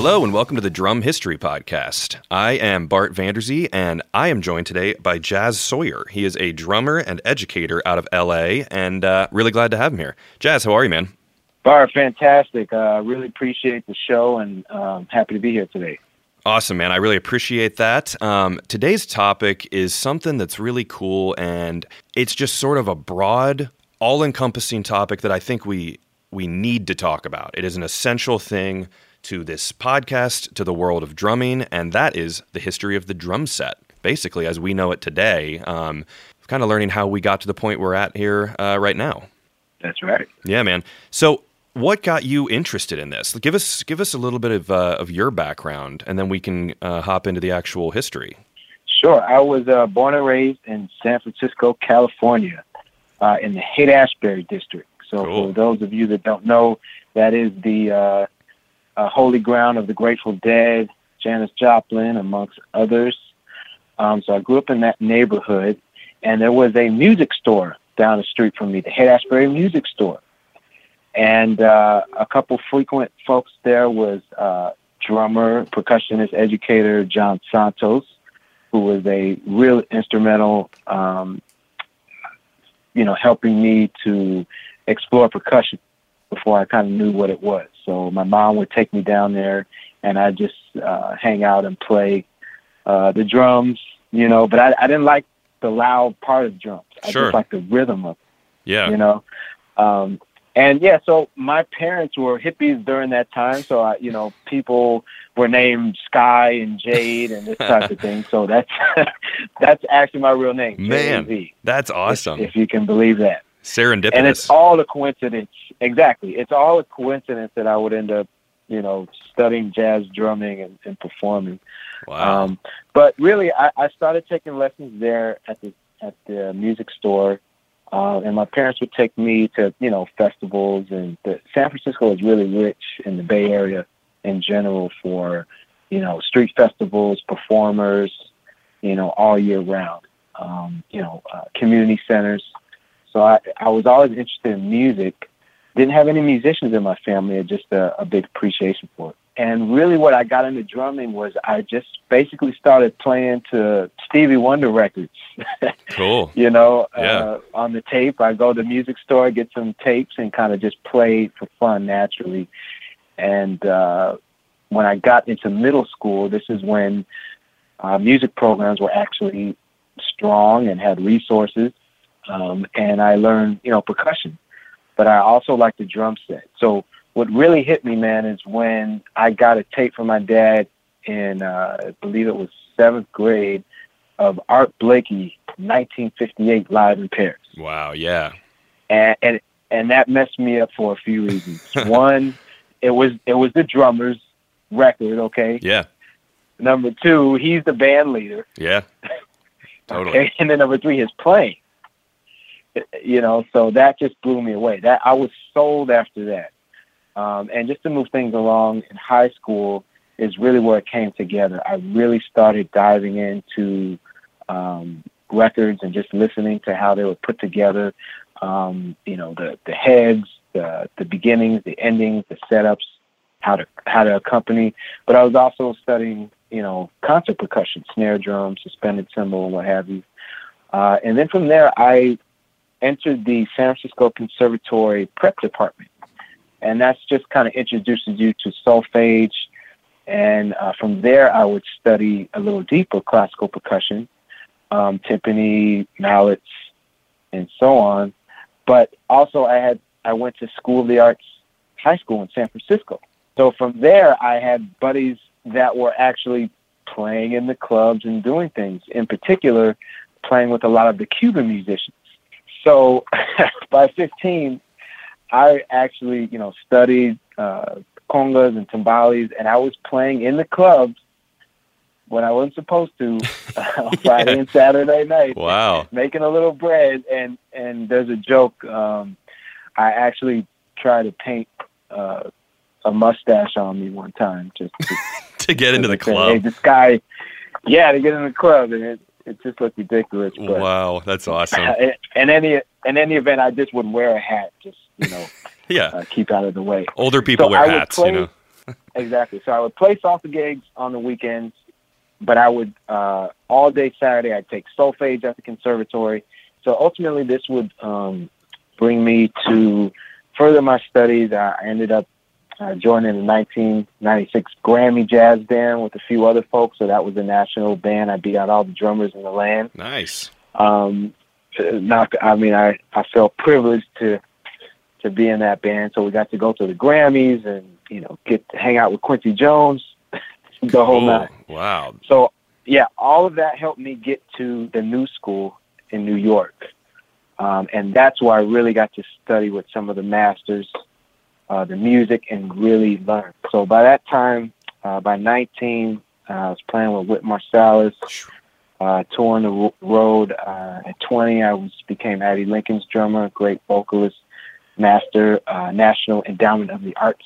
Hello and welcome to the Drum History Podcast. I am Bart Vanderzee and I am joined today by Jaz Sawyer. He is a drummer and educator out of LA and uh, really glad to have him here. Jaz, how are you, man? Bart, fantastic. I uh, really appreciate the show and um, happy to be here today. Awesome, man. I really appreciate that. Um, today's topic is something that's really cool and it's just sort of a broad, all encompassing topic that I think we we need to talk about. It is an essential thing to this podcast, to the world of drumming, and that is the history of the drum set. Basically, as we know it today, um, kind of learning how we got to the point we're at here uh, right now. That's right. Yeah, man. So, what got you interested in this? Give us give us a little bit of uh, of your background, and then we can uh, hop into the actual history. Sure. I was uh, born and raised in San Francisco, California, uh, in the Haight Ashbury district. So, cool. for those of you that don't know, that is the uh, holy ground of the Grateful Dead, Janis Joplin, amongst others. Um, so I grew up in that neighborhood, and there was a music store down the street from me, the Haight Ashbury Music Store. And uh, a couple frequent folks there was uh, drummer, percussionist, educator John Santos, who was a real instrumental, um, you know, helping me to explore percussion before I kind of knew what it was. So my mom would take me down there, and I'd just uh, hang out and play uh, the drums, you know. But I, I didn't like the loud part of the drums. I sure. just like the rhythm of it. Yeah. You know. Um, and yeah, so my parents were hippies during that time. So I, you know, people were named Sky and Jade and this type of thing. So that's that's actually my real name. Man, J-A-Z, that's awesome. If, if you can believe that. Serendipitous. And it's all a coincidence. Exactly. It's all a coincidence that I would end up, you know, studying jazz drumming and, and performing. Wow. Um, but really, I, I started taking lessons there at the at the music store, uh, and my parents would take me to you know festivals. And the, San Francisco is really rich in the Bay Area in general for you know street festivals, performers, you know all year round. Um, you know, uh, community centers. So I, I was always interested in music. Didn't have any musicians in my family, just a, a big appreciation for it. And really, what I got into drumming was I just basically started playing to Stevie Wonder records. Cool. you know, Yeah. uh, on the tape, I go to the music store, get some tapes, and kind of just play for fun naturally. And uh, when I got into middle school, this is when uh, music programs were actually strong and had resources. Um, and I learned, you know, percussion, but I also like the drum set. So what really hit me, man, is when I got a tape from my dad in, uh, I believe it was seventh grade, of Art Blakey, 1958, live in Paris, Wow. Yeah. and and and that messed me up for a few reasons. One, it was it was the drummer's record, okay. Yeah. Number two, he's the band leader. Yeah. Totally. Okay, and then number three, his playing. You know, so that just blew me away. That I was sold after that. Um, and just to move things along in high school is really where it came together. I really started diving into um, records and just listening to how they were put together. Um, you know, the the heads, the the beginnings, the endings, the setups, how to how to accompany. But I was also studying, you know, concert percussion, snare drum, suspended cymbal, what have you. Uh, and then from there, I entered the San Francisco Conservatory prep department, and that's just kind of introduces you to solfege. And uh, from there, I would study a little deeper classical percussion, um, timpani, mallets, and so on. But also, I had I went to School of the Arts High School in San Francisco. So from there, I had buddies that were actually playing in the clubs and doing things. In particular, playing with a lot of the Cuban musicians. So by 15, I actually, you know, studied uh, congas and timbales, and I was playing in the clubs when I wasn't supposed to on Friday and Saturday night, Wow. making a little bread. And and there's a joke. Um, I actually tried to paint uh, a mustache on me one time just to to get into the say, Hey, club. this guy, yeah, to get in the club, and it it just looked ridiculous. But Wow, that's awesome. in any in any event, I just would wear a hat, just you know, Yeah. uh, keep out of the way. Older people So wear I hats, play- you know. exactly. So I would play salsa gigs on the weekends, but I would uh, all day Saturday I'd take solfege at the conservatory. So ultimately, this would um, bring me to further my studies. I ended up uh, joining the 1996 Grammy Jazz Band with a few other folks. So that was a national band. I beat out all the drummers in the land. Nice. Um, not, I mean, I, I felt privileged to to be in that band. So we got to go to the Grammys and you know get to hang out with Quincy Jones, the whole night. Wow. So yeah, all of that helped me get to the new school in New York, um, and that's where I really got to study with some of the masters, uh, the music, and really learn. So by that time, uh, by 19, uh, I was playing with Whit Marsalis, uh, touring the ro- road. Uh, at 20, I was became Abbey Lincoln's drummer, great vocalist, master, uh, National Endowment of the Arts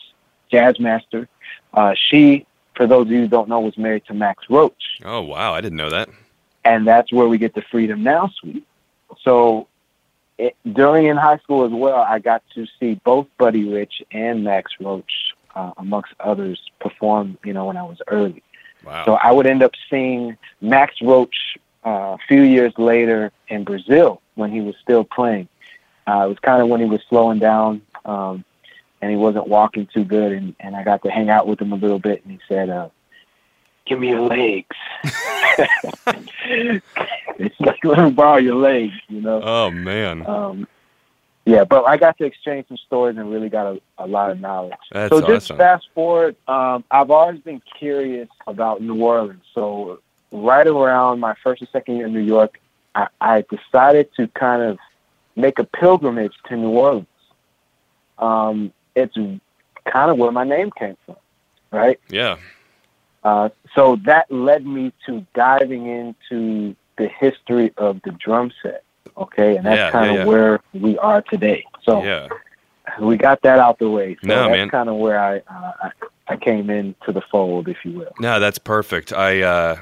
jazz master. Uh, she, for those of you who don't know, was married to Max Roach Oh wow, I didn't know that. and that's where we get the Freedom Now suite. So it, during in high school as well, I got to see both Buddy Rich and Max Roach, uh, amongst others, perform. You know, when I was early, Wow. so I would end up seeing Max Roach uh, a few years later in Brazil when he was still playing. Uh, it was kind of when he was slowing down. Um, and he wasn't walking too good, and, and I got to hang out with him a little bit, and he said, uh, "Give me your legs." it's like let me borrow your legs, you know. oh man, Um, yeah, but I got to exchange some stories and really got a, a lot of knowledge. that's so just awesome. fast forward, um, I've always been curious about New Orleans. So right around my first and second year in New York, I, I decided to kind of make a pilgrimage to New Orleans. Um, it's kind of where my name came from, right? yeah. Uh, so that led me to diving into the history of the drum set. Okay, and that's Yeah, kind of yeah, yeah. where we are today. So Yeah. we got that out the way. So No, that's kind of where I, uh, I I came into the fold, if you will. No, that's perfect. I, uh,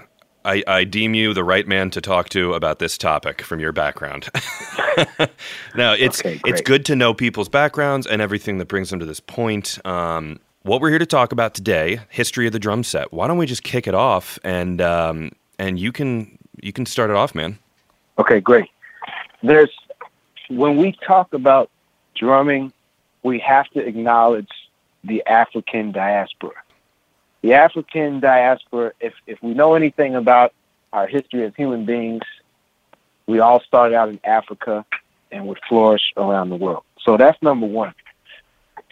I, I deem you the right man to talk to about this topic from your background. no, it's Okay, it's good to know people's backgrounds and everything that brings them to this point. Um, what we're here to talk about today, history of the drum set. Why don't we just kick it off and um, and you can you can start it off, man. Okay, great. There's when we talk about drumming, we have to acknowledge the African diaspora. The African diaspora, if if we know anything about our history as human beings, we all started out in Africa and would flourish around the world. So that's number one.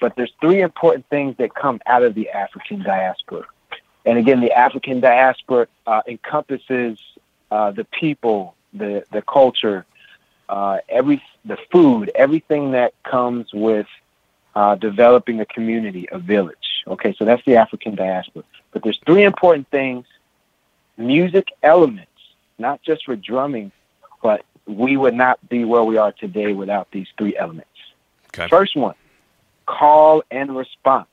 But there's three important things that come out of the African diaspora. And again, the African diaspora uh, encompasses uh, the people, the the culture, uh, every the food, everything that comes with uh, developing a community, a village. Okay, so that's the African diaspora. But there's three important things: music elements, not just for drumming, but we would not be where we are today without these three elements. Okay. First one, call and response.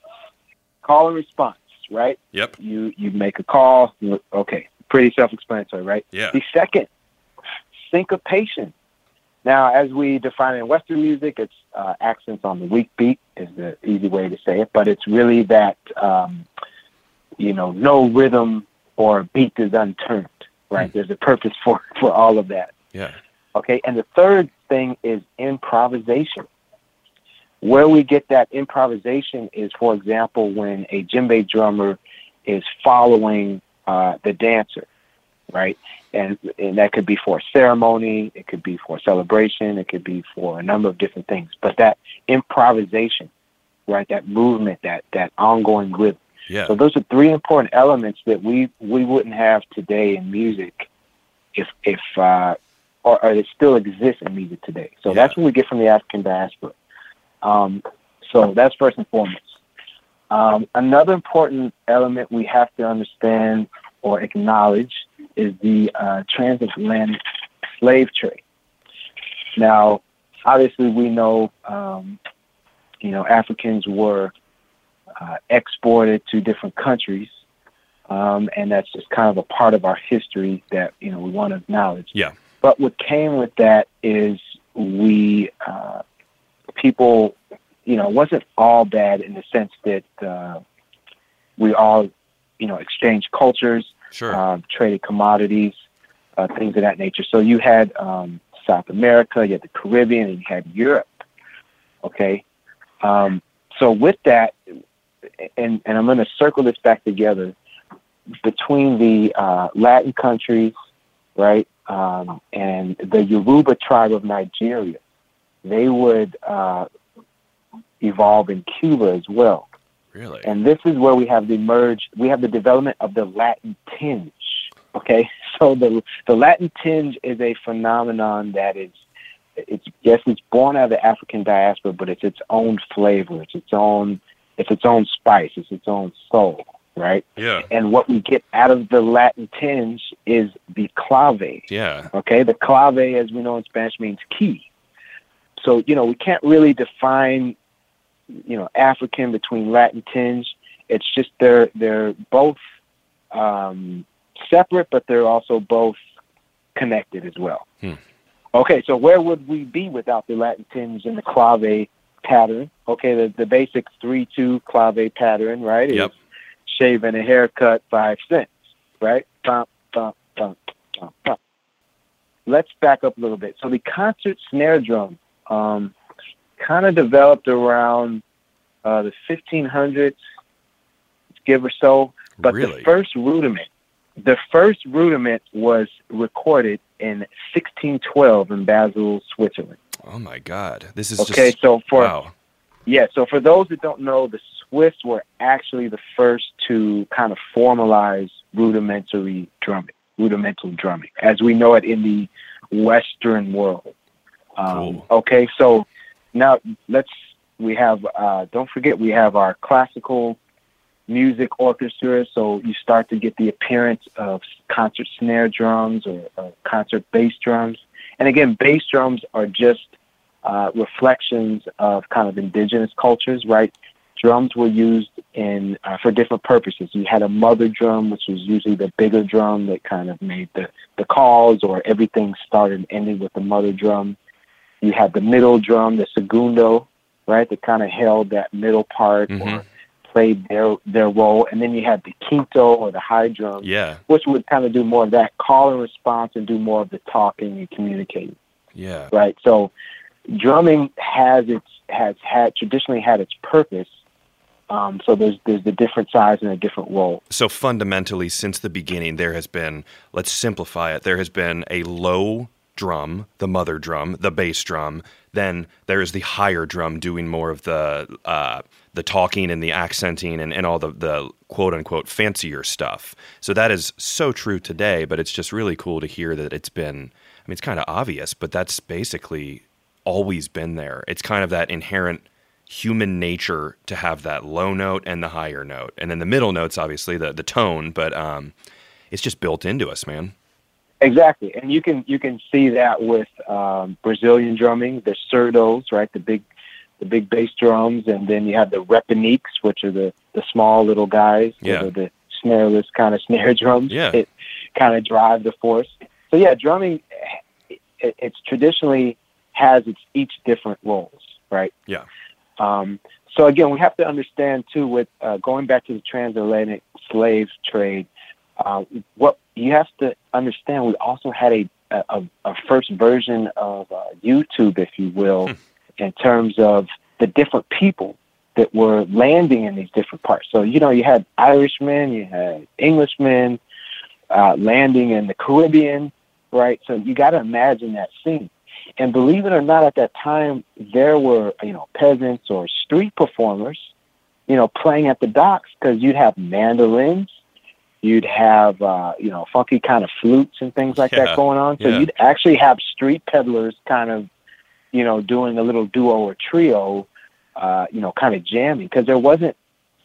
Call and response, right? Yep. You you make a call. Okay, pretty self-explanatory, right? Yeah. The second, syncopation. Now, as we define it in Western music, it's uh, accents on the weak beat is the easy way to say it, but it's really that um, you know no rhythm or beat is unturned. Right? There's a purpose for for all of that. Yeah. Okay, and the third thing is improvisation. Where we get that improvisation is, for example, when a djembe drummer is following uh, the dancer, right? And, and that could be for a ceremony, it could be for a celebration, it could be for a number of different things. But that improvisation, right? That movement, that that ongoing rhythm. Yeah. So those are three important elements that we we wouldn't have today in music if if uh, or, or it still exists in music today. So Yeah. that's what we get from the African diaspora. Um, so that's first and foremost. Um, another important element we have to understand or acknowledge is the uh, transatlantic slave trade. Now, obviously, we know, um, you know, Africans were uh, exported to different countries, um, and that's just kind of a part of our history that you know we want to acknowledge. Yeah. But what came with that is we uh, people, you know, wasn't all bad in the sense that uh, we all, you know, exchanged cultures, Sure. um, traded commodities, uh, things of that nature. So you had um, South America, you had the Caribbean, and you had Europe. Okay, um, so with that, and and I'm going to circle this back together between the uh, Latin countries, right, um, and the Yoruba tribe of Nigeria. They would uh, evolve in Cuba as well. really? And this is where we have the merge, we have the development of the Latin tinge. Okay, so the the Latin tinge is a phenomenon that is, it's yes, it's born out of the African diaspora, but it's its own flavor, it's its own, it's its own spice, it's its own soul, right? yeah. And what we get out of the Latin tinge is the clave. Yeah. Okay, the clave, as we know in Spanish, means key. So you know we can't really define, you know, African between Latin tinge. It's just they're they're both um, separate, but they're also both connected as well. Hmm. Okay, so where would we be without the Latin tinge and the clave pattern? Okay, the the basic three two clave pattern, right? is Yep. Shave and a haircut, five cents, right? Let's back up a little bit. So the concert snare drum um, kind of developed around uh, the 1500s, give or so. But really? the first rudiment, the first rudiment was recorded in 1612 in Basel, Switzerland. oh my God. This is Okay, just so for wow. yeah, so for those that don't know, the Swiss were actually the first to kind of formalize rudimentary drumming, rudimental drumming, as we know it in the Western world. Um, Cool. Okay, so now let's we have uh, don't forget we have our classical music orchestra. So you start to get the appearance of concert snare drums or, or concert bass drums, and again, bass drums are just uh, reflections of kind of indigenous cultures, right? Drums were used in uh, for different purposes. You had a mother drum, which was usually the bigger drum that kind of made the, the calls, or everything started and ended with the mother drum. You had the middle drum, the segundo, right, that kind of held that middle part Mhm. or played their their role, and then you had the quinto or the high drum, Yeah. which would kind of do more of that call and response and do more of the talking and communicating Yeah. right? So drumming has its has had traditionally had its purpose. Um, so there's there's the different size and a different role. So fundamentally, since the beginning, there has been, let's simplify it, there has been a low drum, the mother drum, the bass drum. Then there is the higher drum doing more of the uh, the talking and the accenting and, and all the, the quote unquote fancier stuff. So that is so true today, but it's just really cool to hear that it's been, I mean, it's kind of obvious, but that's basically always been there. It's kind of that inherent human nature to have that low note and the higher note, and then the middle notes, obviously the the tone. But um, it's just built into us, man. Exactly, and you can you can see that with um, Brazilian drumming, the surdos, right? The big the big bass drums, and then you have the repiniques, which are the the small little guys, Yeah. that the snareless kind of snare drums. Yeah. It kind of drive the force. So yeah, drumming it, it's traditionally has its each different roles, right? Yeah. Um, so again, we have to understand too, with uh, going back to the transatlantic slave trade, uh, what you have to understand, we also had a a, a first version of uh, YouTube, if you will, Hmm. in terms of the different people that were landing in these different parts. So you know, you had Irishmen, you had Englishmen uh, landing in the Caribbean, right? So you got to imagine that scene. And believe it or not, at that time, there were, you know, peasants or street performers, you know, playing at the docks because you'd have mandolins, you'd have, uh, you know, funky kind of flutes and things like Yeah, that going on. So yeah. you'd actually have street peddlers kind of, you know, doing a little duo or trio, uh, you know, kind of jamming because there wasn't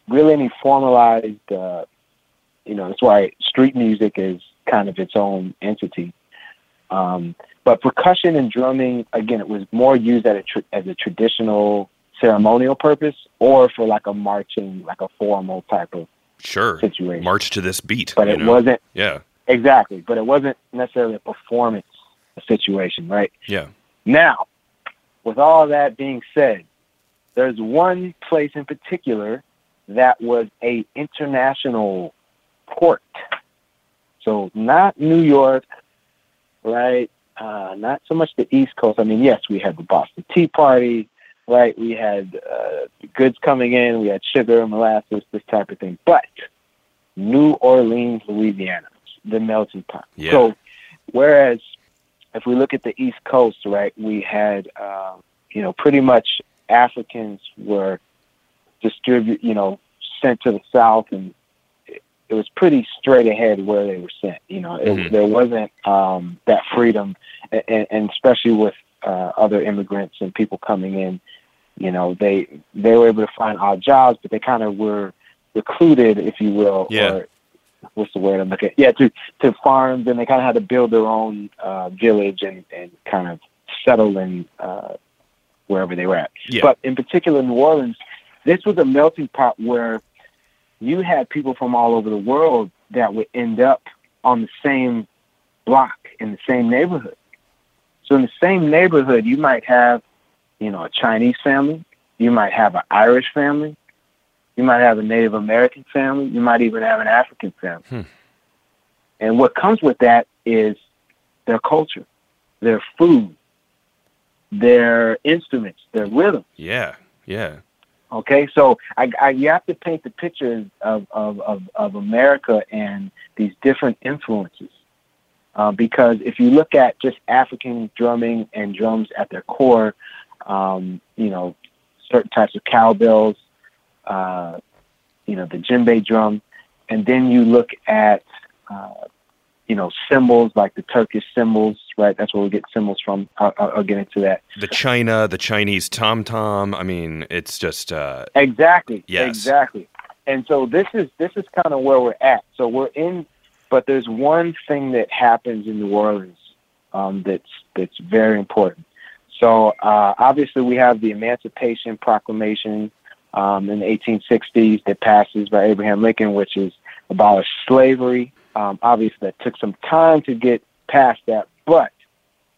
really any formalized, uh, you know, that's why street music is kind of its own entity. Um, but percussion and drumming, again, it was more used as a, tr- as a traditional ceremonial purpose or for like a marching, like a formal type of Sure. situation. March to this beat. but it know? wasn't Yeah. exactly, but it wasn't necessarily a performance situation, right? Yeah. Now, with all that being said, there's one place in particular that was a international port. So not New York, right? Uh, not so much the East Coast. I mean, yes, we had the Boston Tea Party, right? We had uh, goods coming in. We had sugar, molasses, this type of thing. But New Orleans, Louisiana, the melting pot. Yeah. So, whereas if we look at the East Coast, right, we had, uh, you know, pretty much Africans were distributed, you know, sent to the South, and it, it was pretty straight ahead where they were sent. You know, it, Mhm. there wasn't um, that freedom, and, and especially with uh, other immigrants and people coming in, you know, they they were able to find odd jobs, but they kind of were recruited, if you will, Yeah. or what's the word I'm looking? Yeah, to to farms, and they kind of had to build their own uh, village and and kind of settle in uh, wherever they were at. Yeah. But in particular, New Orleans, this was a melting pot where you had people from all over the world that would end up on the same block in the same neighborhood. So in the same neighborhood, you might have, you know, a Chinese family, you might have an Irish family, you might have a Native American family, you might even have an African family. Hmm. And what comes with that is their culture, their food, their instruments, their rhythm. Yeah. Yeah. Okay, so I, I, you have to paint the picture of, of, of, of America and these different influences. Uh, because if you look at just African drumming and drums at their core, um, you know, certain types of cowbells, uh, you know, the djembe drum, and then you look at, uh, you know, cymbals like the Turkish cymbals, right? That's where we get cymbals from. I'll, I'll I'll get into that. The China, the Chinese tom tom. I mean, it's just uh, Exactly. Yes. Exactly. And so this is this is kind of where we're at. So we're in, but there's one thing that happens in New Orleans um, that's that's very important. So uh, obviously we have the Emancipation Proclamation um, in the 1860s that passes by Abraham Lincoln, which is abolish slavery. Um, obviously that took some time to get past that, but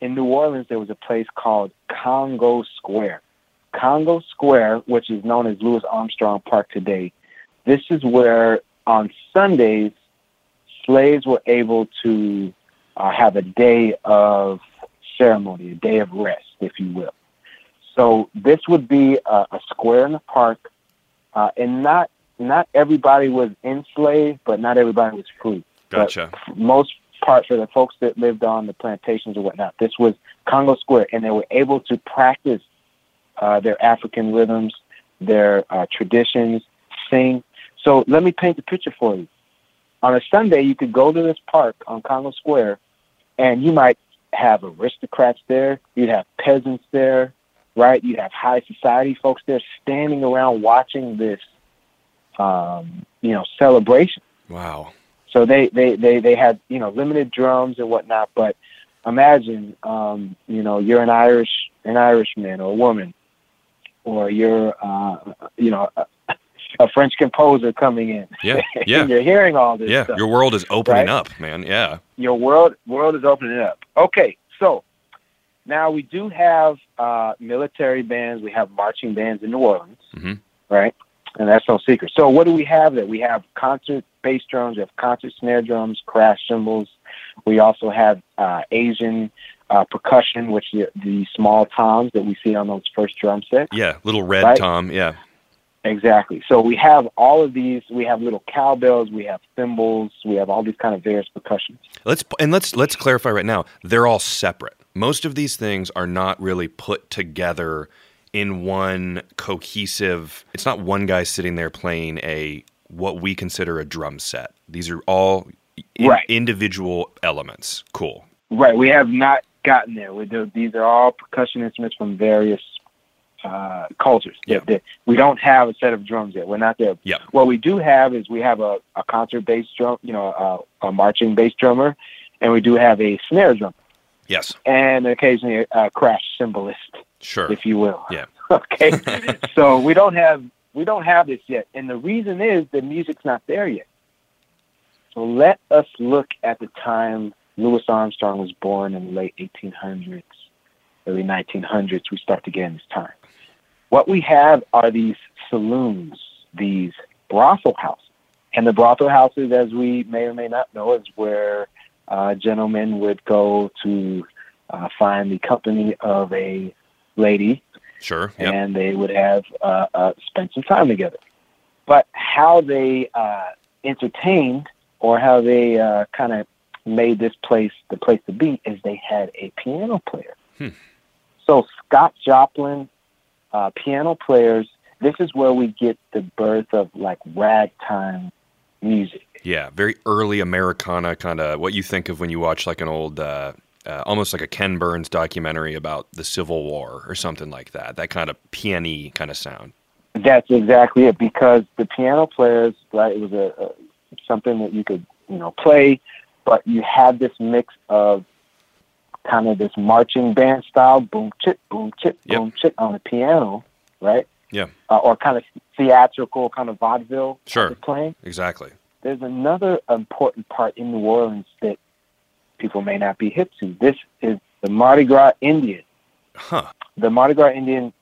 in New Orleans there was a place called Congo Square. Congo Square, which is known as Louis Armstrong Park today, this is where on Sundays slaves were able to uh, have a day of ceremony, a day of rest, if you will. So this would be a, a square in the park, uh, and not not everybody was enslaved, but not everybody was free. gotcha. For most part for the folks that lived on the plantations or whatnot. This was Congo Square, and they were able to practice uh, their African rhythms, their uh, traditions, sing. So let me paint the picture for you. On a Sunday, you could go to this park on Congo Square, and you might have aristocrats there. You'd have peasants there, right? You'd have high society folks there standing around watching this, um, you know, celebration. Wow. So they, they, they, they had, you know, limited drums and whatnot, but imagine, um, you know, you're an Irish, an Irishman or a woman, or you're, uh, you know, a, a French composer coming in. Yeah. Yeah. and you're hearing all this Yeah. stuff. Your world is opening Right? up, man. Yeah. Your world, world is opening up. Okay. So now we do have, uh, military bands. We have marching bands in New Orleans, Mhm. right? And that's no secret. So what do we have there? We have concert bass drums, we have concert snare drums, crash cymbals. We also have uh, Asian uh, percussion, which the, the small toms that we see on those first drum sets. Yeah. Little red Right? Tom. Yeah. Exactly. So we have all of these. We have little cowbells. We have cymbals. We have all these kind of various percussions. Let's and let's let's clarify right now. They're all separate. Most of these things are not really put together in one cohesive. It's not one guy sitting there playing a what we consider a drum set. These are all in- Right. individual elements. Cool. Right. We have not gotten there. We do, these are all percussion instruments from various uh, cultures. Yeah. We don't have a set of drums yet. We're not there. Yeah. What we do have is we have a, a concert bass drum, you know, a, a marching bass drummer, and we do have a snare drum, Yes. and occasionally a, a crash cymbalist, Sure. if you will. Yeah. okay. so we don't have we don't have this yet, and the reason is the music's not there yet. So let us look at the time Louis Armstrong was born in the late 1800s, early 1900s. We start to get in this time. What we have are these saloons, these brothel houses. And the brothel houses, as we may or may not know, is where uh, gentlemen would go to uh, find the company of a lady, Sure. Yep. and they would have uh, uh, spend some time together. But how they uh, entertained or how they uh, kind of made this place the place to be is they had a piano player. Hmm. So Scott Joplin, uh, piano players. This is where we get the birth of like ragtime music. Yeah, very early Americana kind of what you think of when you watch like an old, uh, uh, almost like a Ken Burns documentary about the Civil War or something like that. That kind of piano kind of sound. That's exactly it. Because the piano players, right, it was a, a something that you could you know play, but you had this mix of kind of this marching band style, boom chip, boom chip, Yep. boom chip on the piano, right? Yeah. Uh, or kind of theatrical, kind of vaudeville Sure. playing. Exactly. There's another important part in New Orleans that people may not be hip to. This is the Mardi Gras Indian. Huh. The Mardi Gras Indian,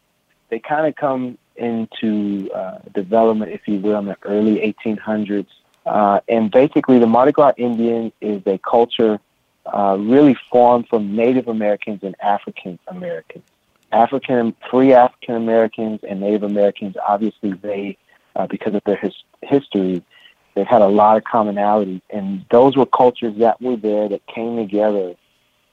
they kind of come into uh, development, if you will, in the early 1800s. Uh, and basically, the Mardi Gras Indian is a culture uh, really formed from Native Americans and African Americans. African, free African Americans and Native Americans, obviously, they, uh, because of their his, history, they've had a lot of commonalities. And those were cultures that were there that came together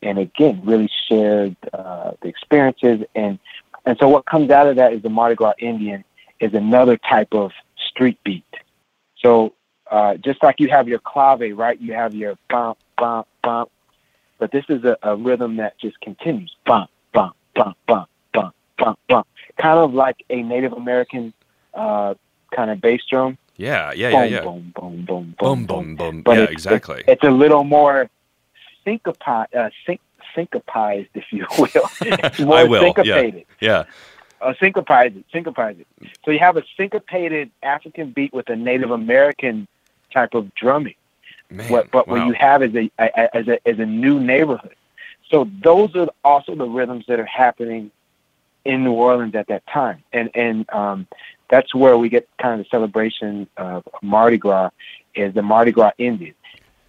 and, again, really shared uh, the experiences. And, and so, what comes out of that is the Mardi Gras Indian is another type of street beat. So, uh, just like you have your clave, right? You have your bump, bump, bump. But this is a, a rhythm that just continues bump, bump, bump, bump, bump, bump, bump. Kind of like a Native American uh, kind of bass drum. Yeah. Yeah. Yeah. boom, Yeah. boom, boom, boom, Boom. boom, Boom. Boom. But Yeah. it's, Exactly. It's, it's a little more syncopized, uh, sync, syncopized, if you will. It's more I will, yeah. syncopated. Yeah. Uh, syncopized, syncopized. So you have a syncopated African beat with a Native American type of drumming. Man. what but wow. what you have is a, a as a as a new neighborhood. So those are also the rhythms that are happening in New Orleans at that time, and and um, that's where we get kind of the celebration of Mardi Gras is the Mardi Gras Indian.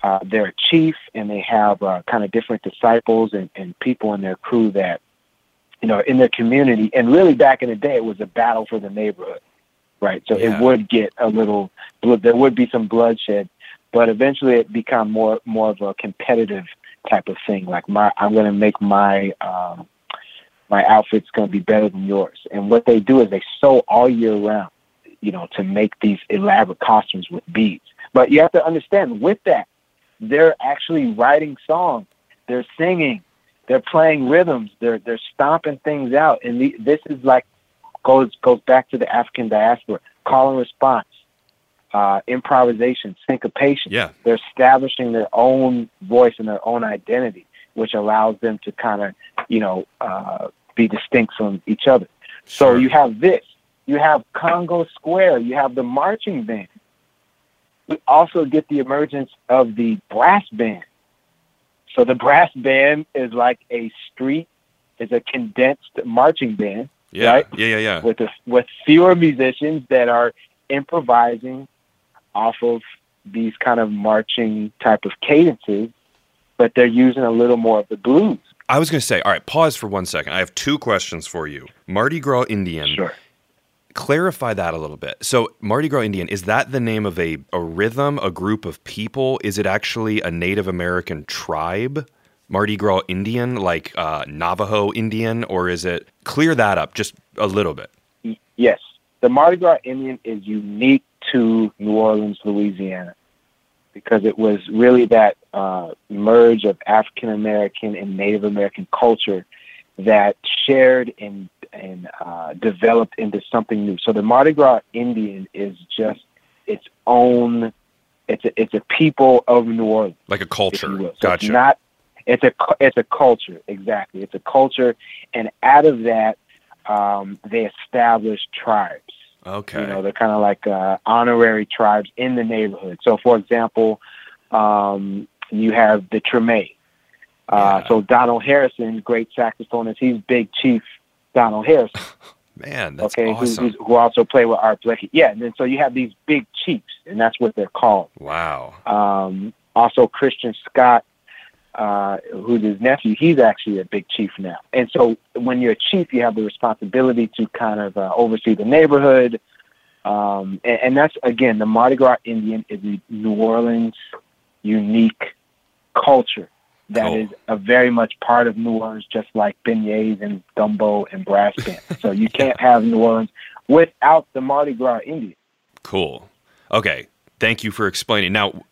Uh, they're a chief, and they have uh, kind of different disciples and, and people in their crew that you know in their community. And really, back in the day, it was a battle for the neighborhood, right? So Yeah. it would get a little. There would be some bloodshed, but eventually it become more more of a competitive type of thing. Like my, I'm going to make my um, my outfit's going to be better than yours. And what they do is they sew all year round, you know, to make these elaborate costumes with beads. But you have to understand, with that, they're actually writing songs, they're singing, they're playing rhythms, they're they're stomping things out. And the, this is like goes goes back to the African diaspora, call and response, uh, improvisation, syncopation Yeah. they're establishing their own voice and their own identity, which allows them to kind of, you know, uh, be distinct from each other. So you have this, you have Congo Square, you have the marching band. We also get the emergence of the brass band. So the brass band is like a street, is a condensed marching band Yeah. right? Yeah. Yeah. Yeah. with a, with fewer musicians that are improvising off of these kind of marching type of cadences, but they're using a little more of the blues. I was going to say, all right, pause for one second. I have two questions for you. Mardi Gras Indian. Sure. Clarify that a little bit. So, Mardi Gras Indian, is that the name of a, a rhythm, a group of people? Is it actually a Native American tribe? Mardi Gras Indian, like uh, Navajo Indian, or is it clear that up just a little bit? Yes, the Mardi Gras Indian is unique to New Orleans, Louisiana, because it was really that uh, merge of African American and Native American culture that shared and and uh, developed into something new. So the Mardi Gras Indian is just its own. It's a, it's a people of New Orleans Like a culture. So gotcha. It's not. It's a it's a culture exactly. It's a culture, and out of that, um, they established tribes. Okay. You know, they're kind of like uh, honorary tribes in the neighborhood. So, for example, um, you have the Treme. Uh, Yeah. So Donald Harrison, great saxophonist, he's Big Chief Donald Harrison. Man, that's okay, awesome. who, who also play with Art Blakey. Yeah, and then so you have these big chiefs, and that's what they're called. wow. Um, also, Christian Scott, uh, who's his nephew, he's actually a big chief now. And so, when you're a chief, you have the responsibility to kind of uh, oversee the neighborhood. Um, and, and that's again, the Mardi Gras Indian is a New Orleans unique culture that is Cool. a very much part of New Orleans, just like beignets and gumbo and brass band. so you can't have New Orleans without the Mardi Gras Indian. Cool. Okay. Thank you for explaining. Now,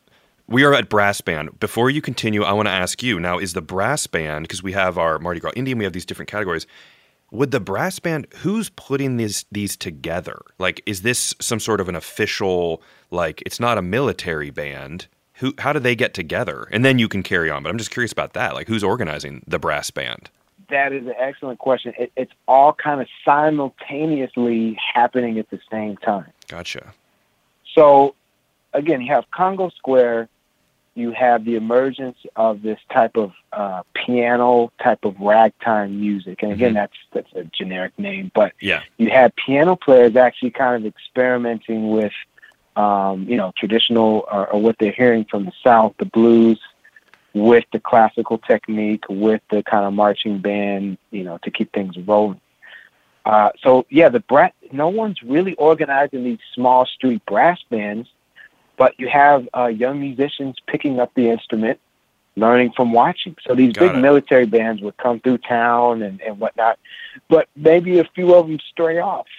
we are at brass band. Before you continue, I want to ask you now: Is the brass band because we have our Mardi Gras Indian, we have these different categories? Would the brass band? Who's putting these these together? Like, is this some sort of an official? Like, it's not a military band. Who? How do they get together? And then you can carry on. But I'm just curious about that. Like, who's organizing the brass band? That is an excellent question. It, it's all kind of simultaneously happening at the same time. Gotcha. So, again, you have Congo Square, you have the emergence of this type of uh, piano type of ragtime music, and again, Mhm. that's that's a generic name, but Yeah. you had piano players actually kind of experimenting with, um, you know, traditional or, or what they're hearing from the South, the blues, with the classical technique, with the kind of marching band, you know, to keep things rolling. Uh, so yeah, the brass. No one's really organizing these small street brass bands, but you have uh, young musicians picking up the instrument, learning from watching. So these Got big it. military bands would come through town and, and whatnot, but maybe a few of them stray off.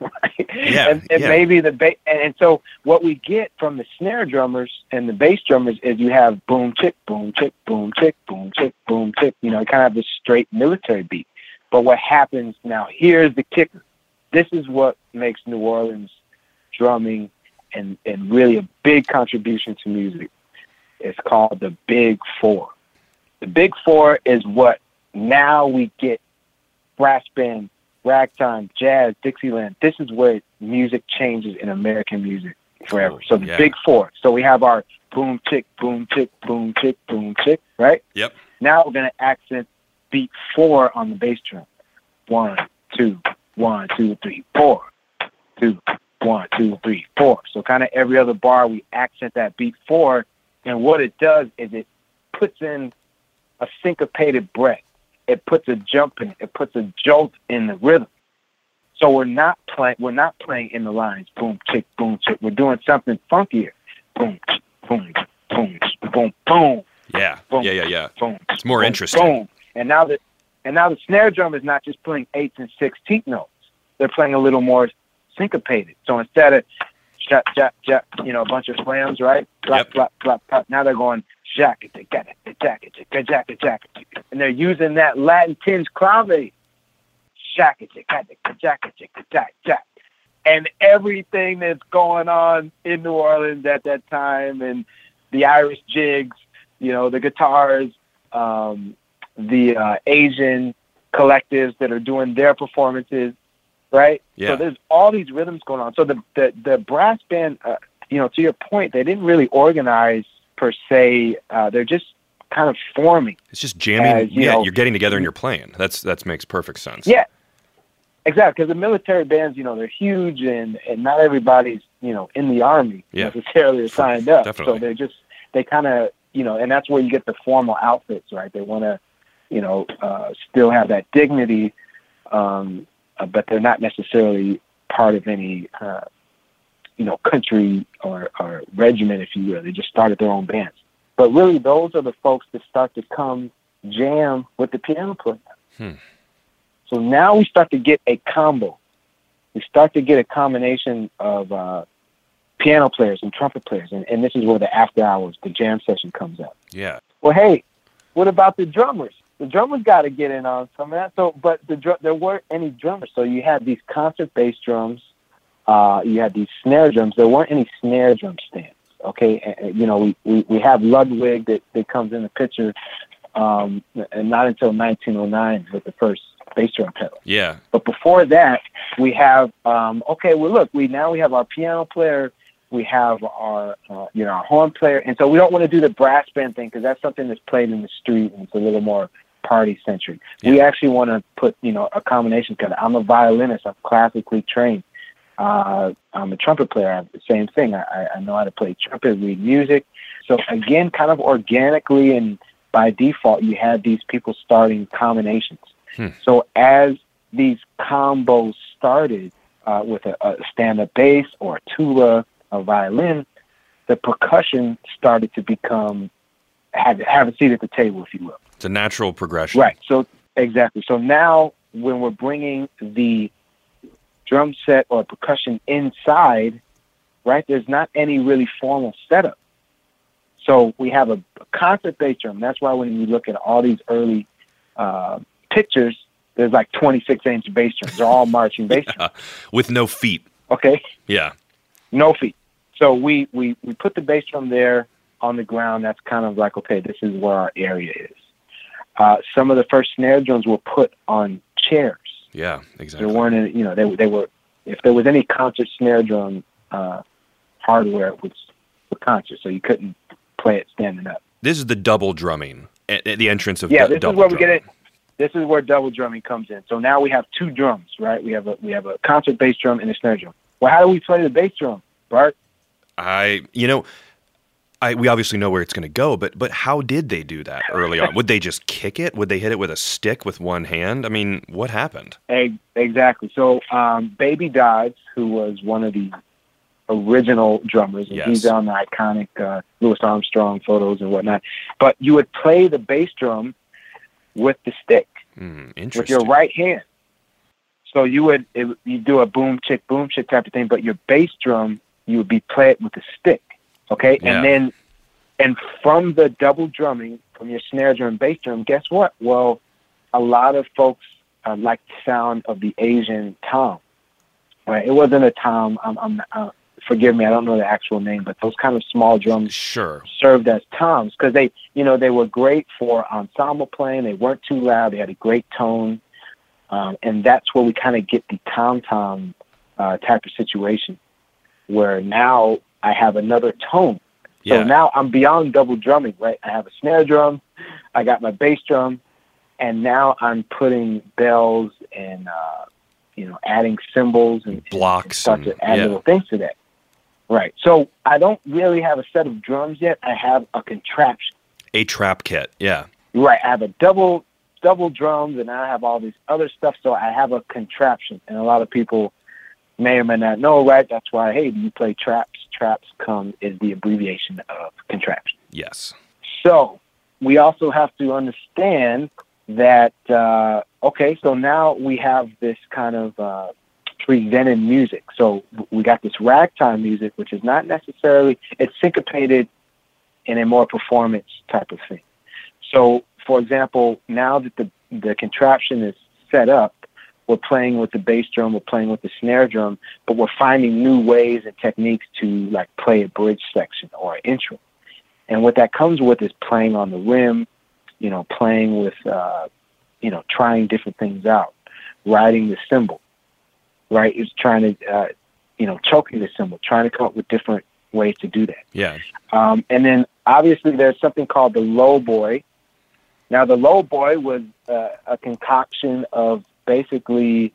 Right? Yeah, and, and yeah. maybe the ba- and, and so what we get from the snare drummers and the bass drummers is you have boom chick boom chick boom chick boom chick boom chick you know kind of this straight military beat but what happens now here's the kicker this is what makes new orleans drumming and and really a big contribution to music it's called the big four the big four is what now we get brass band ragtime, jazz, Dixieland. This is where music changes in American music forever. Cool. So the Yeah. big four. So we have our boom tick, boom tick, boom tick, boom tick, right? Yep. Now we're gonna accent beat four on the bass drum. One, two, one, two, three, four. Two, one, two, three, four. So kind of every other bar we accent that beat four, and what it does is it puts in a syncopated breath it puts a jump in it. It puts a jolt in the rhythm. So we're not playing. We're not playing in the lines. Boom, chick, boom, chick. We're doing something funkier. Boom, chick, boom, boom, boom, boom, Yeah. Boom. Yeah. Yeah. Yeah. boom. It's more boom, interesting. Boom. And now the and now the snare drum is not just playing eighths and sixteenth notes. They're playing a little more syncopated. So instead of jap, jap, jap, you know, a bunch of slams, right? Plop, Yep. plop, plop, plop. Now they're going jacket, jacket, jacket, jacket, jacket, and they're using that Latin tinge clave. Jacket, jacket, jacket, jacket, jacket. And everything that's going on in New Orleans at that time, and the Irish jigs, you know, the guitars, um, the uh, Asian collectives that are doing their performances, right? Yeah. So there's all these rhythms going on. So the the, the brass band, uh, you know, to your point, they didn't really organize per se. Uh, they're just kind of forming. It's just jamming. As, you yeah, know- you're getting together and you're playing. That's that makes perfect sense. Yeah, exactly. Because the military bands, you know, they're huge, and and not everybody's you know in the army Yeah. necessarily signed up. Definitely. So they're just they kind of you know, and that's where you get the formal outfits, right? They want to you know uh, still have that dignity, um, uh, but they're not necessarily part of any. Uh, you know, country or, or regiment, if you will. They just started their own bands. But really, those are the folks that start to come jam with the piano player. Hmm. So now we start to get a combo. We start to get a combination of uh, piano players and trumpet players, and, and this is where the after hours, the jam session comes up. Yeah. Well, hey, what about the drummers? The drummers got to get in on some of that. So, but the dr- there weren't any drummers. So you had these concert bass drums, uh, you had these snare drums. There weren't any snare drum stands. Okay, and, you know we, we, we have Ludwig that, that comes in the picture, um, and not until 1909 with the first bass drum pedal. Yeah. But before that, we have um, okay. Well, look, we now we have our piano player, we have our uh, you know our horn player, and so we don't want to do the brass band thing because that's something that's played in the street and it's a little more party centric. We actually want to put you know a combination together. I'm a violinist. I'm classically trained. Uh, I'm a trumpet player. I have the same thing. I, I- know how to play trumpet, read music. So again, kind of organically and by default, you had these people starting combinations. Hmm. So as these combos started uh, with a, a stand-up bass or a tuba, a violin, the percussion started to become have have a seat at the table, if you will. It's a natural progression. Right. So exactly. So now when we're bringing the drum set or percussion inside, right? There's not any really formal setup. So we have a, a concert bass drum. That's why when you look at all these early uh, pictures, there's like 26 inch bass drums. They're all marching bass drums. With no feet. Okay. Yeah. No feet. So we, we, we put the bass drum there on the ground. That's kind of like, okay, this is where our area is. Uh, some of the first snare drums were put on chairs. Yeah. There Exactly. weren't any, you know, they, they were, if there was any concert snare drum uh, hardware, it was for concert. So you couldn't play it standing up. This is the double drumming. At, at the entrance of Yeah, du- this is where we get it. This is where double drumming comes in. So now we have two drums, right? We have a we have a concert bass drum and a snare drum. Well, how do we play the bass drum, Bart? I, you know, I we obviously know where it's going to go, but but how did they do that early on? Would they just kick it? Would they hit it with a stick with one hand? I mean, what happened? Exactly. So, um, Baby Dodds, who was one of the original drummers, and Yes. he's on the iconic uh, Louis Armstrong photos and whatnot. But you would play the bass drum with the stick, Hmm, with your right hand. So you would you do a boom chick boom chick type of thing, but your bass drum you would be play it with a stick, okay? Yeah. And then and from the double drumming from your snare drum bass drum, guess what? Well, a lot of folks uh, like the sound of the Asian tom. Right? It wasn't a tom. I'm, I'm uh, forgive me, I don't know the actual name, but those kind of small drums Sure. served as toms because they, you know, they were great for ensemble playing. They weren't too loud. They had a great tone, um, and that's where we kind of get the tom tom uh, type of situation, where now I have another tone. So Yeah. now I'm beyond double drumming, right? I have a snare drum, I got my bass drum, and now I'm putting bells and uh, you know adding cymbals and and Blocks start and- to add yeah. little things to that. Right. So I don't really have a set of drums yet. I have a contraption. A trap kit. Yeah. Right. I have a double double drums and I have all this other stuff. So I have a contraption. And a lot of people may or may not know, right? That's why, hey, do you play traps? Traps come is the abbreviation of contraption. Yes. So we also have to understand that uh, okay, so now we have this kind of uh, presented music. So we got this ragtime music, which is not necessarily it's syncopated in a more performance type of thing. So, for example, now that the the contraption is set up, we're playing with the bass drum, we're playing with the snare drum, but we're finding new ways and techniques to like play a bridge section or an intro. And what that comes with is playing on the rim, you know, playing with, uh, you know, trying different things out, riding the cymbal, right? Is trying to, uh, you know, choking the cymbal, trying to come up with different ways to do that. Yeah. Um, and then obviously there's something called the low boy. Now the low boy was uh, a concoction of basically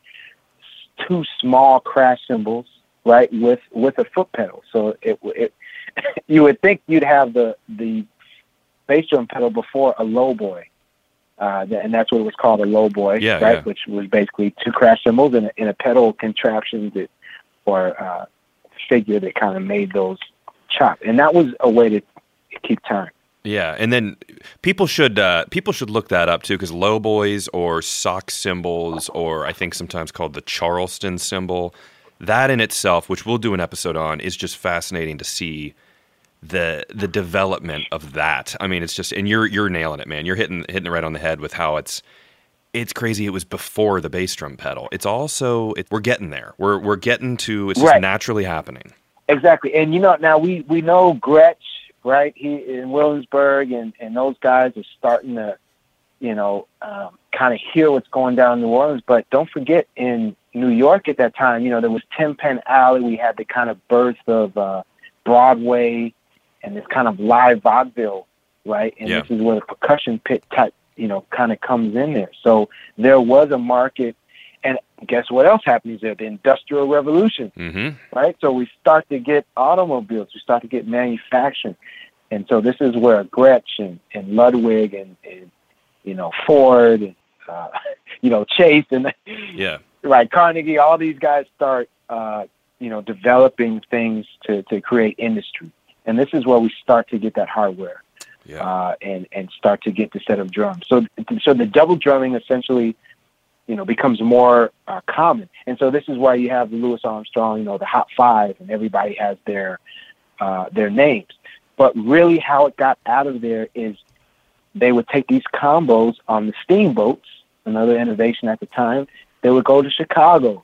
two small crash cymbals, right, with with a foot pedal. So it, it you would think you'd have the the bass drum pedal before a low boy, uh, and that's what it was called, a low boy, Yeah, right, yeah. which was basically two crash cymbals and a, and a pedal contraption that or uh, figure that kind of made those chop, and that was a way to keep time. Yeah, and then people should uh, people should look that up too, because low boys or sock cymbals or I think sometimes called the Charleston cymbal, that in itself, which we'll do an episode on, is just fascinating to see the the development of that. I mean, it's just and you're you're nailing it, man. You're hitting hitting it right on the head with how it's it's crazy. It was before the bass drum pedal. It's also it, we're getting there. We're we're getting to it's just Right. naturally happening. Exactly, and you know now we we know Gretsch, right? He in Williamsburg, and and those guys are starting to, you know, um, kind of hear what's going down in New Orleans. But don't forget, in New York at that time, you know, there was Tin Pan Alley. We had the kind of birth of uh, Broadway and this kind of live vaudeville, right? And Yeah. this is where the percussion pit type you know, kind of comes in there. So there was a market, and guess what else happens there? The Industrial Revolution, Mm-hmm. right? So we start to get automobiles, we start to get manufacturing, and so this is where Gretsch and, and Ludwig and, and you know Ford and uh, you know Chase and Yeah. right Carnegie, all these guys start uh, you know developing things to to create industry, and this is where we start to get that hardware Yeah. uh, and and start to get the set of drums. So so the double drumming essentially, you know, becomes more uh, common. And so this is why you have the Louis Armstrong, you know, the Hot Five, and everybody has their uh, their names. But really, how it got out of there is they would take these combos on the steamboats, another innovation at the time. They would go to Chicago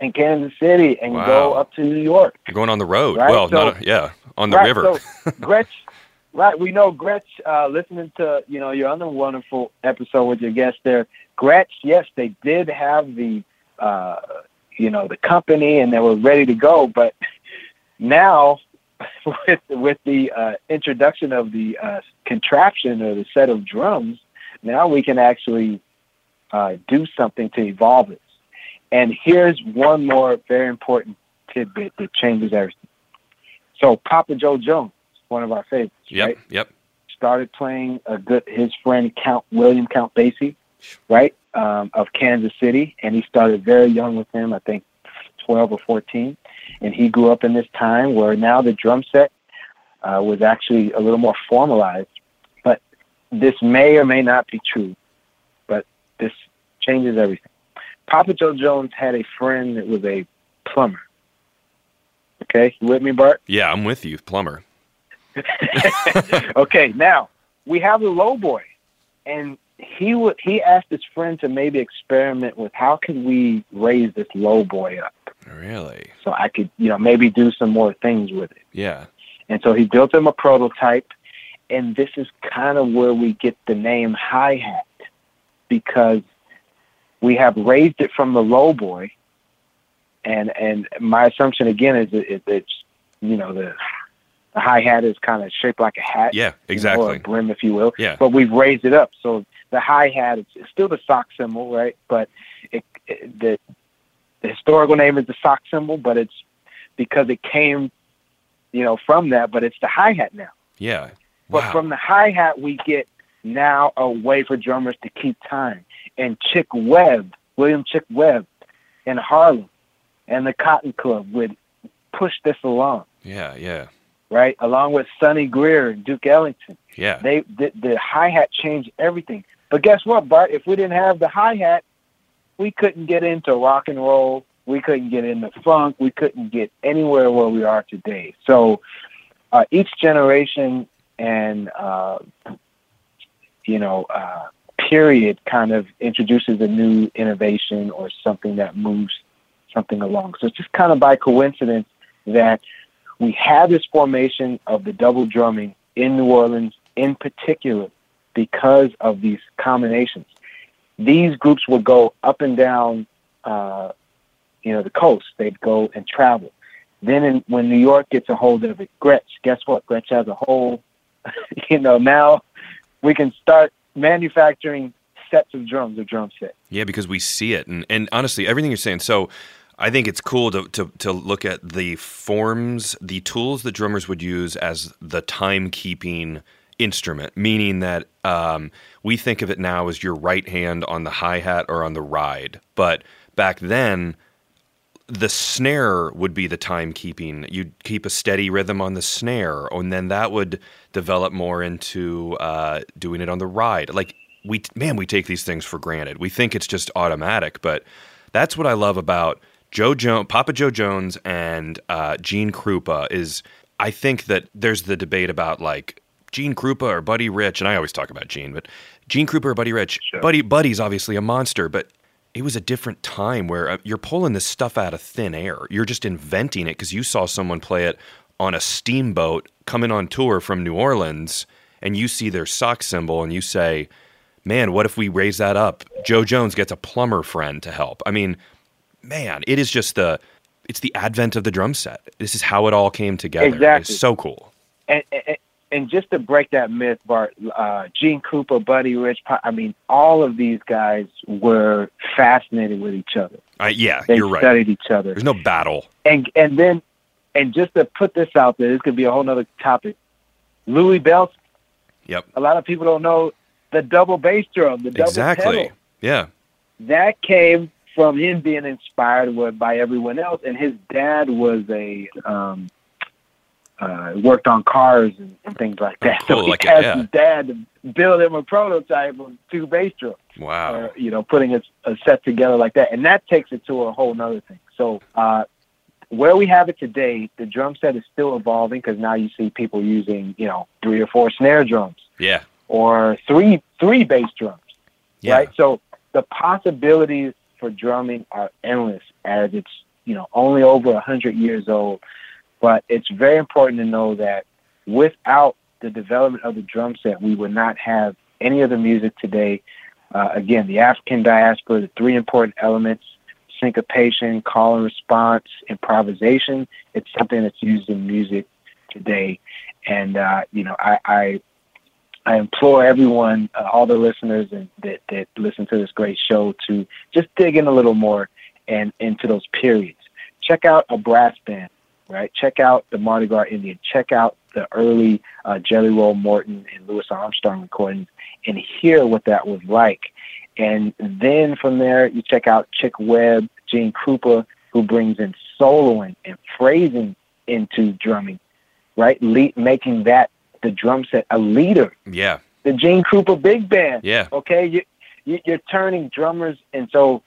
and Kansas City and Wow. go up to New York. You're going on the road. Right, Well, so- not a, yeah, on the right, river. So Gretsch, right? We know Gretsch. Uh, listening to you know your other wonderful episode with your guest there, Gretsch. Yes, they did have the uh, you know the company and they were ready to go, but now with with the uh, introduction of the uh, contraption or the set of drums, now we can actually uh, do something to evolve it. And here's one more very important tidbit that changes everything. So Papa Jo Jones, one of our favorites, yep. right? Yep. Started playing a good his friend Count William Count Basie, right, um, of Kansas City, and he started very young with him. I think twelve or fourteen, and he grew up in this time where now the drum set uh, was actually a little more formalized. But this may or may not be true, but this changes everything. Papa Jo Jones had a friend that was a plumber. Okay, you with me, Bart? Yeah, I'm with you, plumber. okay, now we have the low boy, and he would he asked his friend to maybe experiment with how can we raise this low boy up Really? so I could you know maybe do some more things with it. Yeah. And so he built him a prototype, and this is kind of where we get the name hi hat because we have raised it from the low boy, and and my assumption again is that it, it's you know the the hi hat is kind of shaped like a hat, Yeah. you know, or Exactly. a brim, if you will. Yeah. But we've raised it up, so the hi hat is it's still the sock cymbal, right? But it, it the the historical name is the sock cymbal, but it's because it came, you know, from that. But it's the hi hat now. Yeah. But Wow. from the hi hat, we get now a way for drummers to keep time. And Chick Webb, William Chick Webb, in Harlem, and the Cotton Club would push this along, yeah. Yeah. Right? Along with Sonny Greer and Duke Ellington. Yeah. They the, the hi hat changed everything. But guess what, Bart? If we didn't have the hi hat, we couldn't get into rock and roll. We couldn't get into funk. We couldn't get anywhere where we are today. So uh, each generation and uh, you know uh, period kind of introduces a new innovation or something that moves something along. So it's just kind of by coincidence that we have this formation of the double drumming in New Orleans in particular because of these combinations. These groups would go up and down, uh, you know, the coast. They'd go and travel. Then in, when New York gets a hold of it, Gretsch, guess what? Gretsch has a whole, you know, now we can start manufacturing sets of drums, or drum set. Yeah, because we see it, and and honestly, everything you're saying. So, I think it's cool to to to look at the forms, the tools that drummers would use as the timekeeping instrument, meaning that um, we think of it now as your right hand on the hi hat or on the ride, but back then. The snare would be the timekeeping. You'd keep a steady rhythm on the snare, and then that would develop more into uh, doing it on the ride. Like we man, we take these things for granted. We think it's just automatic, but that's what I love about Jo Jones, Papa Jo Jones, and uh, Gene Krupa. Is I think that there's the debate about like Gene Krupa or Buddy Rich, and I always talk about Gene, but Gene Krupa or Buddy Rich. Sure. Buddy Buddy's obviously a monster, but it was a different time where uh, you're pulling this stuff out of thin air. You're just inventing it because you saw someone play it on a steamboat coming on tour from New Orleans, and you see their sock cymbal, and you say, "Man, what if we raise that up? Jo Jones gets a plumber friend to help." I mean, man, it is just the it's the advent of the drum set. This is how it all came together. Exactly. It's so cool. and, and and just to break that myth, Bart, uh, Gene Krupa, Buddy Rich, I mean, all of these guys were fascinated with each other. Uh, yeah, they you're right. studied each other. There's no battle. And and then, and just to put this out there, this could be a whole other topic. Louis Bell. Yep. A lot of people don't know the double bass drum, the double exactly. pedal. Yeah. That came from him being inspired with, by everyone else, and his dad was a um, uh, worked on cars and, things like that. Oh, cool. So he Like a- asked yeah. his dad to build him a prototype of two bass drums, Wow. or, you know, putting a, a set together like that, and that takes it to a whole nother thing. So uh, where we have it today, the drum set is still evolving because now you see people using, you know, three or four snare drums yeah. or three three bass drums Yeah. right? So the possibilities for drumming are endless as it's, you know, only over a hundred years old. But it's very important to know that without the development of the drum set, we would not have any of the music today. Uh, again, the African diaspora, the three important elements, syncopation, call and response, improvisation, it's something that's used in music today. And, uh, you know, I, I I implore everyone, uh, all the listeners and that, that listen to this great show to just dig in a little more and into those periods. Check out a brass band, right? Check out the Mardi Gras Indian. Check out the early uh, Jelly Roll Morton and Louis Armstrong recordings and hear what that was like. And then from there, you check out Chick Webb, Gene Krupa, who brings in soloing and phrasing into drumming, right? Le- making that the drum set a leader Yeah. the Gene Krupa Big Band. Yeah. Okay, you, you you're turning drummers, and so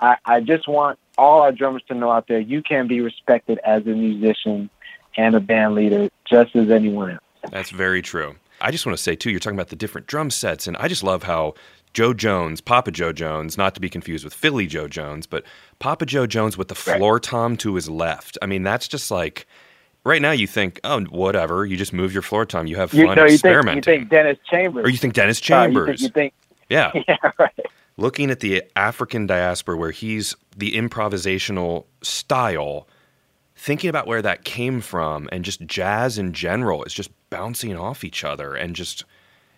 I, I just want all our drummers to know out there you can be respected as a musician and a band leader just as anyone else. That's very true. I just want to say too, you're talking about the different drum sets, and I just love how Jo Jones, Papa Jo Jones, not to be confused with Philly Joe Jones, but Papa Jo Jones with the floor tom to his left. I mean, that's just like right now you think, oh, whatever, you just move your floor time. you have fun you think you experimenting. think Dennis Chambers, or you think Dennis Uh, you Chambers. think, you think yeah. yeah, right. looking at the African diaspora where he's the improvisational style, thinking about where that came from and just jazz in general is just bouncing off each other and just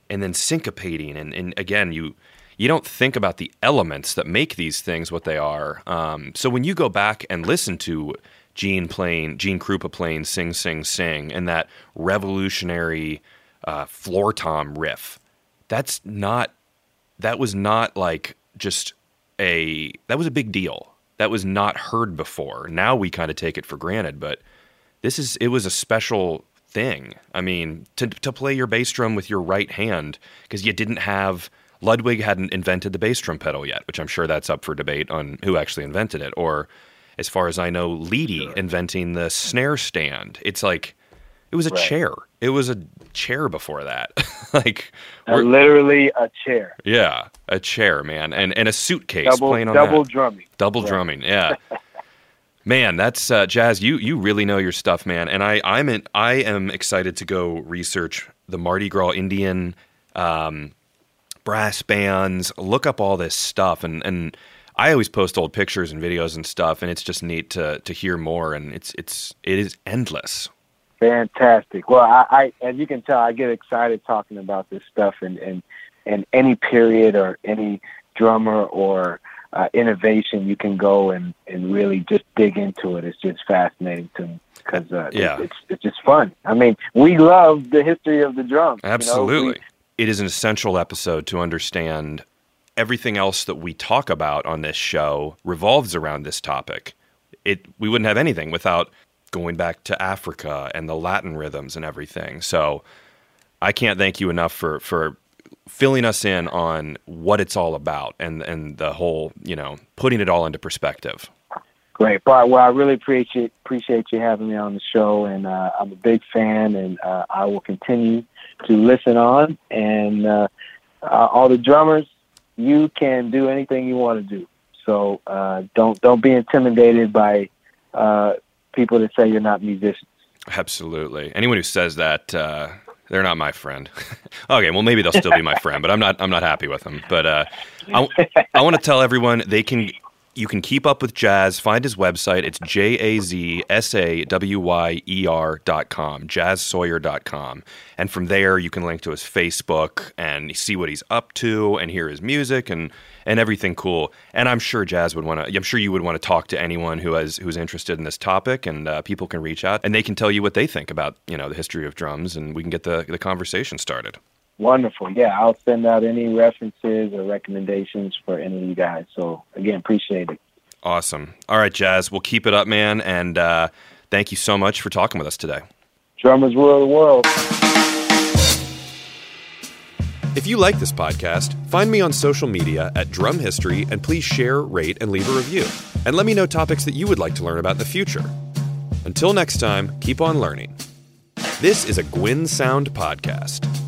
and then syncopating and, and again you you don't think about the elements that make these things what they are. Um, so when you go back and listen to Gene playing, Gene Krupa playing "Sing Sing Sing" and that revolutionary uh, floor tom riff, that's not that was not like just a that was a big deal. That was not heard before. Now we kind of take it for granted, but this is it was a special thing. I mean, to to play your bass drum with your right hand because you didn't have Ludwig hadn't invented the bass drum pedal yet, which I'm sure that's up for debate on who actually invented it. Or, as far as I know, Leedy inventing the snare stand. It's like it was a Right. chair. It was a chair before that. like Uh, literally a chair, yeah, a chair, man, and and a suitcase double playing on double that. drumming. double Right. drumming. Yeah, man, that's uh, jazz. You you really know your stuff, man. And I I'm in, I am excited to go research the Mardi Gras Indian um, brass bands. Look up all this stuff, and and I always post old pictures and videos and stuff, and it's just neat to to hear more. And it's it's it is endless. Fantastic. Well, I, I as you can tell, I get excited talking about this stuff, and and and any period or any drummer or uh, innovation, you can go and and really just dig into it. It's just fascinating to me because uh, Yeah. it's it's just fun. I mean, we love the history of the drum. you know? Absolutely. We- it is an essential episode to understand everything else that we talk about on this show revolves around this topic. It we wouldn't have anything without going back to Africa and the Latin rhythms and everything. So I can't thank you enough for for filling us in on what it's all about and and the whole, you know, putting it all into perspective. Great, Bart. Well, I really appreciate appreciate you having me on the show, and uh, I'm a big fan, and uh, I will continue to listen on. And uh, uh, all the drummers, you can do anything you want to do. So uh, don't don't be intimidated by uh, people that say you're not musicians. Absolutely. Anyone who says that, uh, they're not my friend. okay, well maybe they'll still be my friend, but I'm not. I'm not happy with them. But uh, I, I want to tell everyone they can you can keep up with Jaz. Find his website. It's J A Z S A W Y E R dot com, jazsawyer dot com. And from there, you can link to his Facebook and see what he's up to and hear his music and, and everything cool. And I'm sure Jaz would want to, I'm sure you would want to talk to anyone who has, who's interested in this topic and uh, people can reach out and they can tell you what they think about, you know, the history of drums and we can get the, the conversation started. Wonderful. Yeah, I'll send out any references or recommendations for any of you guys. So again, appreciate it. Awesome. All right, Jaz. We'll keep it up, man. And uh, thank you so much for talking with us today. Drummers rule the world. If you like this podcast, find me on social media at Drum History and please share, rate, and leave a review. And let me know topics that you would like to learn about in the future. Until next time, keep on learning. This is a Gwyn Sound podcast.